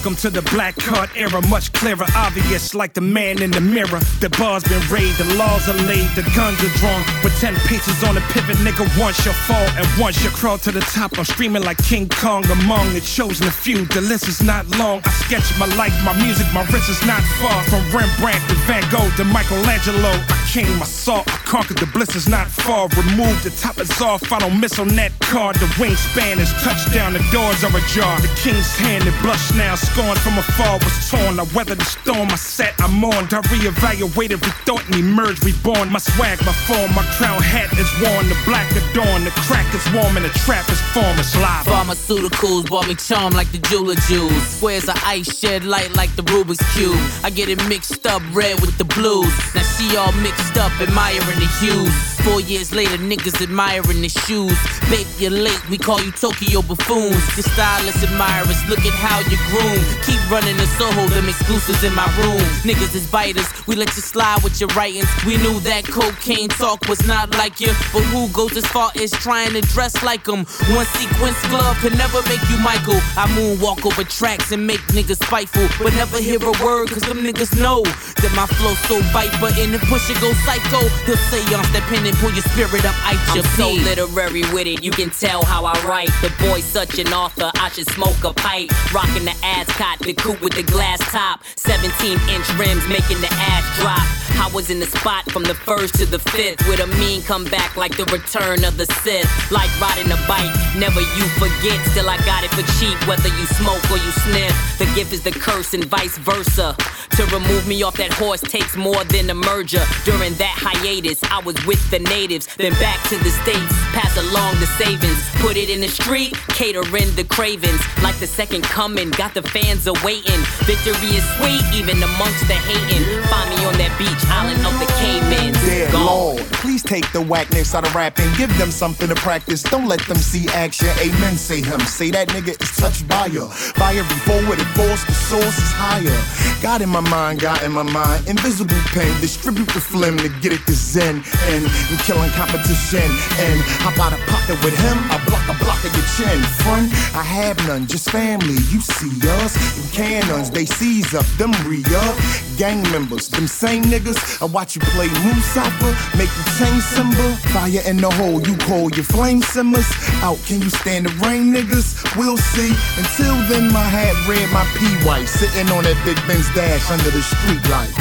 Welcome to the black card era, much clearer, obvious like the man in the mirror. The bar's been raised, the laws are laid, the guns are drawn. With 10 paces on the pivot, nigga, once you fall and once you crawl to the top. I'm streaming like King Kong among the chosen few. The list is not long. I sketch my life, my music, my wrist is not far from Rembrandt to Van Gogh to Michelangelo. I came, I saw, I conquered the bliss is not far. Remove the top is off. I don't miss on that card. The wingspan is touchdown, the doors are ajar. The king's hand and blush now, scorn from afar was torn. I weathered the storm, I sat, I mourned. I reevaluated, rethought, and emerged reborn. My swag, my form, my crown hat is worn. The black adorned, the crack is warm, and the trap is form is live. Pharmaceuticals bought me charm like the jeweler jewels. Squares of ice shed light like the Rubik's Cube. I get it mixed up red with the blues. Now she all mixed up, admiring the hues. Four years later, niggas admiring the shoes. Babe, you're late, we call you Tokyo buffoons. The stylist admirers, look at how you groom. Keep running the Soho, them exclusives in my room. Niggas is biters, we let you slide with your writings. We knew that cocaine talk was not like you, but who goes as far as trying to dress like them? One sequence glove can never make you Michael. I moonwalk over tracks and make niggas spiteful, but never hear a word, cause them niggas know that my flow so bite button and push it go psycho. He'll say y'all step in and pull your spirit up, I I'm your so literary with it, you can tell how I write. The boy's such an author, I should smoke a pipe. Rocking the ascot, the coupe with the glass top. 17 inch rims making the ass drop. I was in the spot from the first to the fifth with a mean comeback like the return of the Sith. Like riding a bike, never you forget. Still, I got it for cheap, whether you smoke or you sniff. The gift is the curse and vice versa. To remove me off that horse takes more than a merger. During that hiatus, I was with the natives, then back to the states. Pass along the savings, put it in the street, catering the cravings. Like the second coming, got the fans awaiting. Victory is sweet, even amongst the hating. Find me on that beach, island of the cavemen. Dear Lord, please take the whackness out of rapping. Give them something to practice. Don't let them see action. Amen. Say him. Say that nigga is touched by ya. Fire be forward and force. The source is higher. God in my mind, God in my mind. Invisible pen. Distribute the phlegm to get it to Zen. And I'm killing competition. And hop out of pocket with him. I block a block of your chin. Friend, I have none. Just family. You see us. And cannons. They seize up. Them re up. Gang members. Them same niggas. I watch you play Moosopper. Make you change symbol. Fire in the hole. You call your flame simmers. Out. Can you stand the rain, niggas? We'll see. Until then, my hat red, my pea white. Sitting on that big Benz dash under the street lights.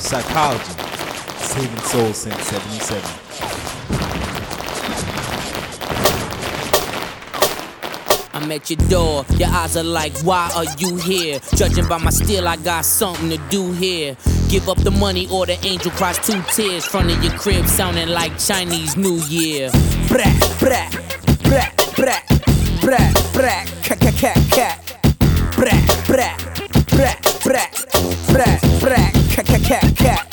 Psychology. Saving souls since 77. I'm at your door, your eyes are like, why are you here? Judging by my steel, I got something to do here. Give up the money or the angel cries two tears. Front of your crib sounding like Chinese New Year. Brat, brat, brat, brat, brat, brat, cat, cat, cat, cat. Brat, brat, brat, brat, brat, brat, cat, cat, cat, cat.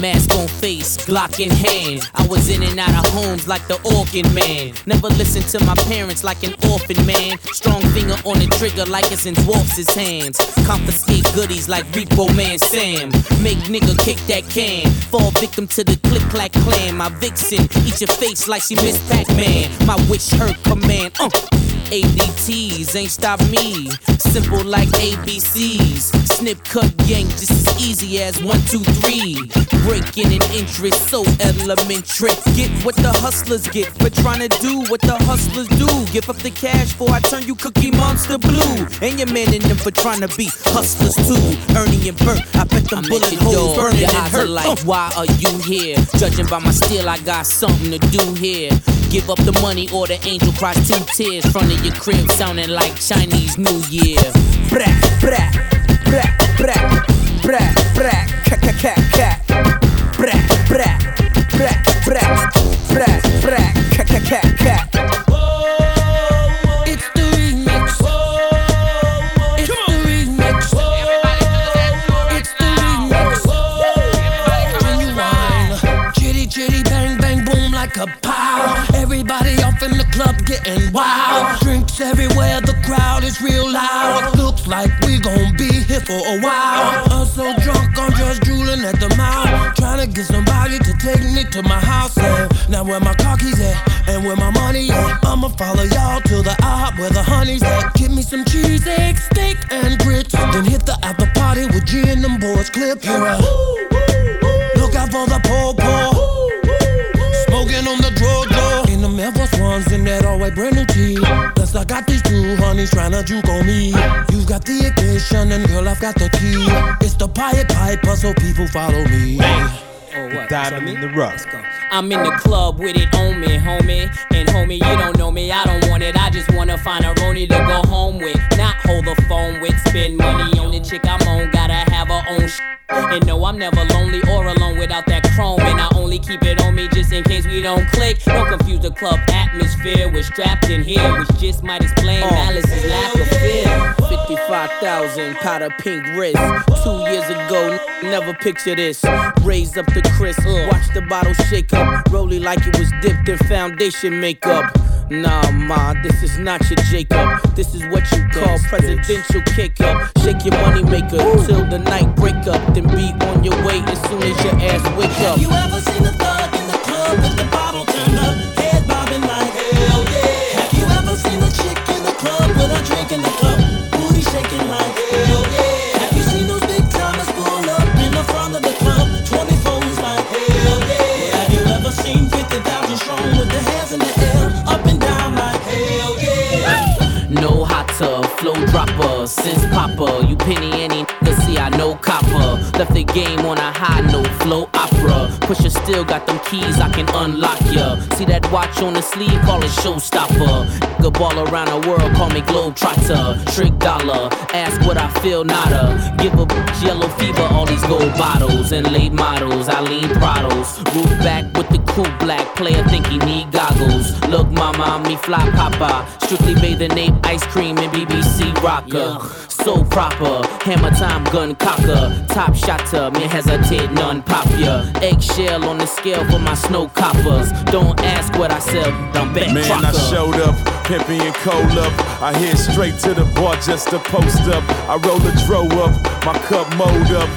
Mask on face, Glock in hand. I was in and out of homes like the organ man. Never listened to my parents like an orphan man. Strong finger on the trigger like it's in dwarfs' hands. Confiscate goodies like Repo Man Sam. Make nigga kick that can. Fall victim to the click clack clan. My vixen, eat your face like she missed Pac Man. My wish, her command. Uh. ADTs ain't stop me. Simple like ABCs. Snip, cut, yank, just as easy as one, two, three. Breaking an interest so elementary. Get what the hustlers get for trying to do what the hustlers do. Give up the cash for I turn you cookie monster blue. And your man in them for trying to be hustlers too. Ernie and Bert, I bet them bullet holes burning Your and eyes are hurt. like, Uh. Why are you here? Judging by my steel, I got something to do here. Give up the money or the angel cries two tears. Front of your crib sounding like Chinese New Year. Brat, brat, brat, brat, brat, brat, cat, cat, cat, cat. Brat, brat, brat, brat, brat, brat, cat, cat, cat, cat. Chitty bang bang boom like a pow. Everybody off in the club getting wild. Drinks everywhere, the crowd is real loud. Looks like we gon' be here for a while. I'm so drunk, I'm just drooling at the mouth. Trying to get somebody to take me to my house and Now where my car keys at and where my money at? I'ma follow y'all to the IHOP where the honey's at. Give me some cheese, egg, steak, and grits. Then hit the after party with G and them boys. Clip here. Look out for the poor poor. Smoking on the drug door. In Air Force Ones in that all white brand new tee. Plus I got these two honeys trying to juke on me. You got the ignition and girl I've got the key. It's the Pied Piper so people follow me. Oh, what? Diamond in the rough. I'm in the club with it on me, homie. And homie, you don't know me, I don't want it. I just wanna find a Roni to go home with. Not hold the phone with. Spend money on the chick I'm on, gotta have her own sh. And no, I'm never lonely or alone without that chrome. And I only keep it on me just in case we don't click. Don't confuse the club atmosphere. We're strapped in here, which just might explain uh. Malice's lack of fear. 55,000 powder pink wrist. Two years ago, never picture this. Raise up the crisp, uh, watch the bottle shake up. Rolly like it was dipped in foundation makeup. Nah, ma, this is not your Jacob. This is what you call presidential kick up. Shake your money maker till the night break up. Then be on your way as soon as your ass wake up. You ever seen a thug in the club with the bottle turned up, head bobbing like hell yeah? Have you ever seen a chick in the club with a drink in the cup, since popper. You penny any Left the game on a high note, flow opera. Pusha still got them keys, I can unlock ya. See that watch on the sleeve, call it showstopper. Nigga ball around the world, call me globetrotter. Trick dollar, ask what I feel, nada. Give a bitch yellow fever, all these gold bottles and late models. I lean throttles, roof back with the cool black player, think he need goggles. Look, mama, me fly papa. Strictly bathing ape, ice cream, and BBC rocker. So proper, hammer time gun cocker. Top shotter, me hesitate, none pop ya. Eggshell on the scale for my snow coppers. Don't ask what I sell, I'm back Man, I showed up, pimping and cold up. I head straight to the bar just to post up. I roll a dro up, my cup mold up.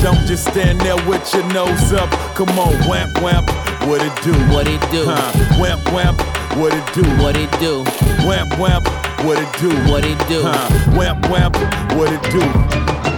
Don't just stand there with your nose up. Come on, wamp wamp, what it do? What it do? Huh? Wamp wamp, what it do? What it do? Wamp wamp, what it do? What it do? Huh? Wamp wamp, what it do?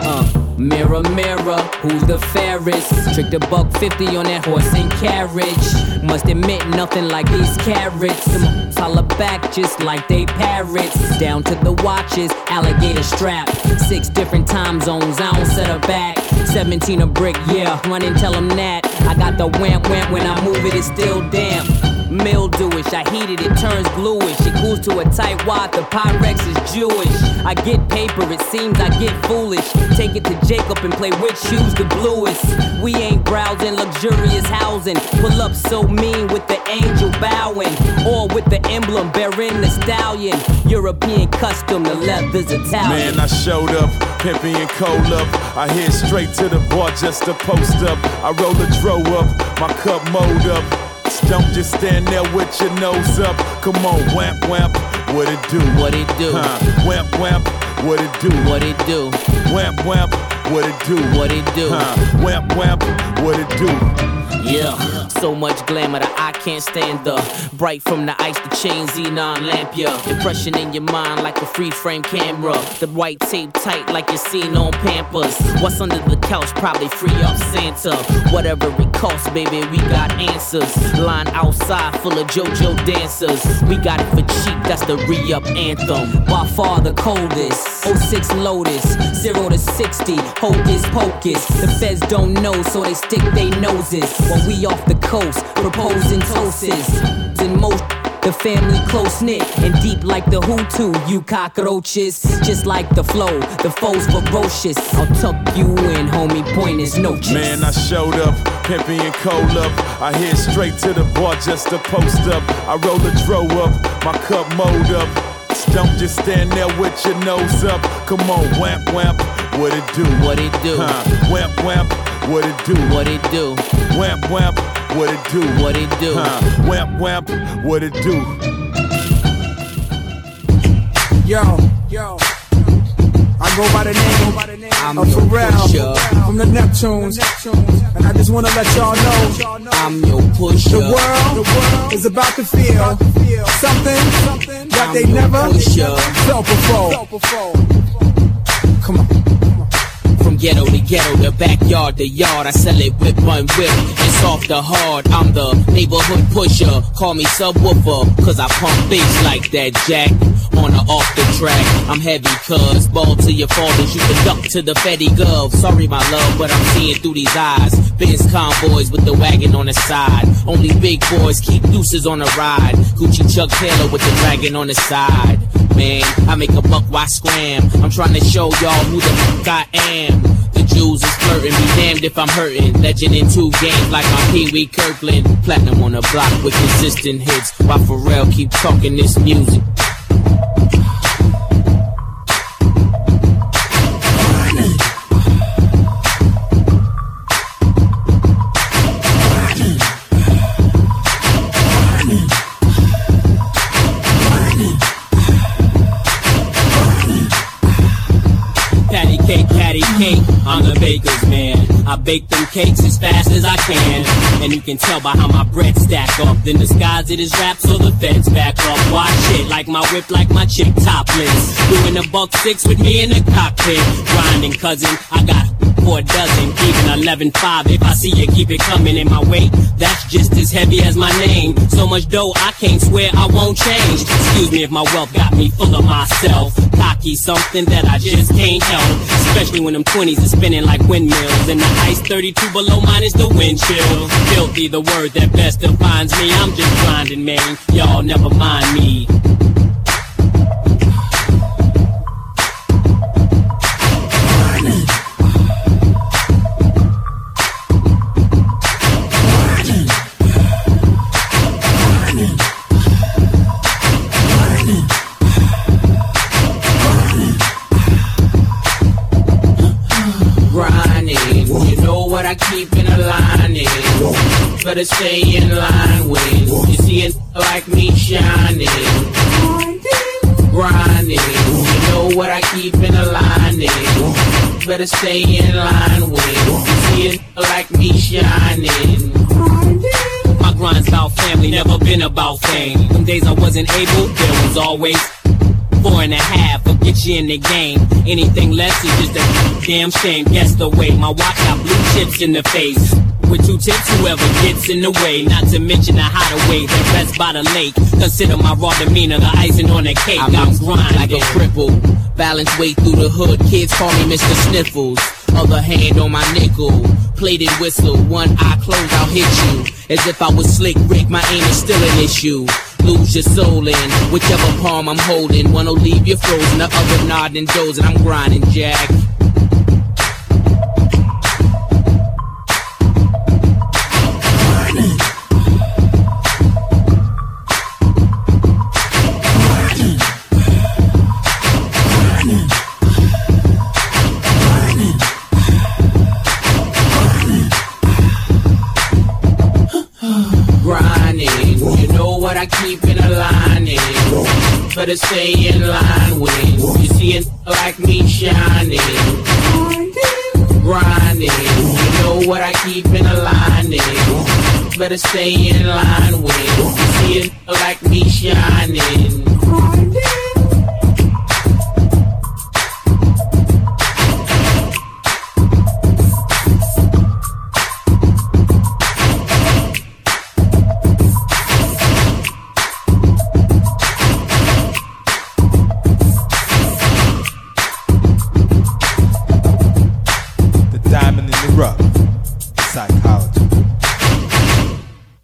Uh, mirror, mirror, who's the fairest? Trick the buck 50 on that horse and carriage. Must admit, nothing like these carrots. Them holler back just like they parrots. Down to the watches, alligator strap. Six different time zones, I don't set her back. 17 a brick, yeah, run and tell them that. I got the wamp wamp when I move it, it's still damp. Mildewish, I heat it, it turns bluish. It cools to a tight wad, the Pyrex is Jewish. I get paper, it seems I get foolish. Take it to Jacob and play which shoes the bluest. We ain't browsing luxurious housing. Pull up so mean with the angel bowing. Or with the emblem bearing the stallion. European custom, the leather's Italian. Man, I showed up, pimping and cold up. I head straight to the bar just to post up. I roll a dro up, my cup mold up. Don't just stand there with your nose up. Come on, wamp wamp, what it do? What it do? Huh? Wamp wamp, what it do? What it do? Wamp wamp, what it do? What it do? Huh? Wamp wamp, what it do? Yeah, so much glamour that I can't stand the bright from the ice, the chain xenon lamp, yeah. Impression in your mind like a free frame camera. The white tape tight like you're seen on Pampers. What's under the couch? Probably free up Santa. Whatever it costs, baby, we got answers. Line outside full of JoJo dancers. We got it for cheap, that's the re up anthem. By far the coldest. 06 Lotus, 0 to 60, hocus pocus. The feds don't know, so they stick their noses. While we off the coast, proposing toasts. In most the family close knit and deep like the Hutu, you cockroaches. Just like the flow, the foes ferocious. I'll tuck you in, homie. Point is no chase. Man, I showed up, pimping and cold up. I head straight to the bar just to post up. I roll a dro up, my cup mold up. Don't just stand there with your nose up. Come on, wamp wamp, what it do? What it do? Huh? Wamp wamp, what it do? What it do? Wamp wamp, what it do? What it do? Huh? Wamp wamp, what it do? Yo, yo. I go by the name, I'm a Pharrell from the Neptunes. And I just wanna let y'all know I'm your pusher. the world is about to feel something that they I'm never pusher. felt before. Come on. Ghetto to ghetto, the backyard to yard, I sell it with one whip. It's off the hard, I'm the neighborhood pusher. Call me subwoofer, cause I pump bass like that jack. On or off the track, I'm heavy cuz ball to your fathers, you can duck to the Fetty Gov. Sorry my love, but I'm seeing through these eyes. Benz convoys with the wagon on the side. Only big boys keep deuces on the ride. Gucci Chuck Taylor with the dragon on the side. Man, I make a buck, why scram? I'm trying to show y'all who the fuck I am. The Jews is flirting, be damned if I'm hurting. Legend in two games like I'm Pee Wee Kirkland. Platinum on the block with consistent hits. While Pharrell keep talking this music. I bake them cakes as fast as I can. And you can tell by how my bread stack up. Then the skies it is rap, so the feds back up. Watch it, like my whip, like my chick topless. Doing a buck six with me in the cockpit. Grinding, cousin, I got for a dozen, even 11 5. If I see you keep it coming in my way, that's just as heavy as my name. So much dough, I can't swear I won't change. Excuse me if my wealth got me full of myself. Cocky, something that I just can't help. Especially when them 20s are spinning like windmills. And the ice 32 below mine is the wind chill. Filthy, the word that best defines me. I'm just grinding, man. Y'all never mind me. Better stay in line with. You see it like me shining. Grinding. You know what I keep in line is. Better stay in line with. You see it like me shining. My grind's about family, never been about fame. Them days I wasn't able, there was always four and a half. I'll get you in the game. Anything less is just a damn shame. Guess the way my watch got blue chips in the face. With two tips, whoever gets in the way. Not to mention the hideaway the rests by the lake. Consider my raw demeanor the icing on the cake. I'm, I'm grinding like a cripple. Balance weight through the hood. Kids call me Mr. Sniffles. Other hand on my nickel. Plated whistle. One eye closed, I'll hit you. As if I was slick Rick, my aim is still an issue. Lose your soul in whichever palm I'm holding. One'll leave you frozen, the other nodding dozing. I'm grinding, Jack. I keep it a line is. Better stay in line with. You see it like me shining. Grinding. You know what I keep in a line is. Better stay in line with. You see it like me shining.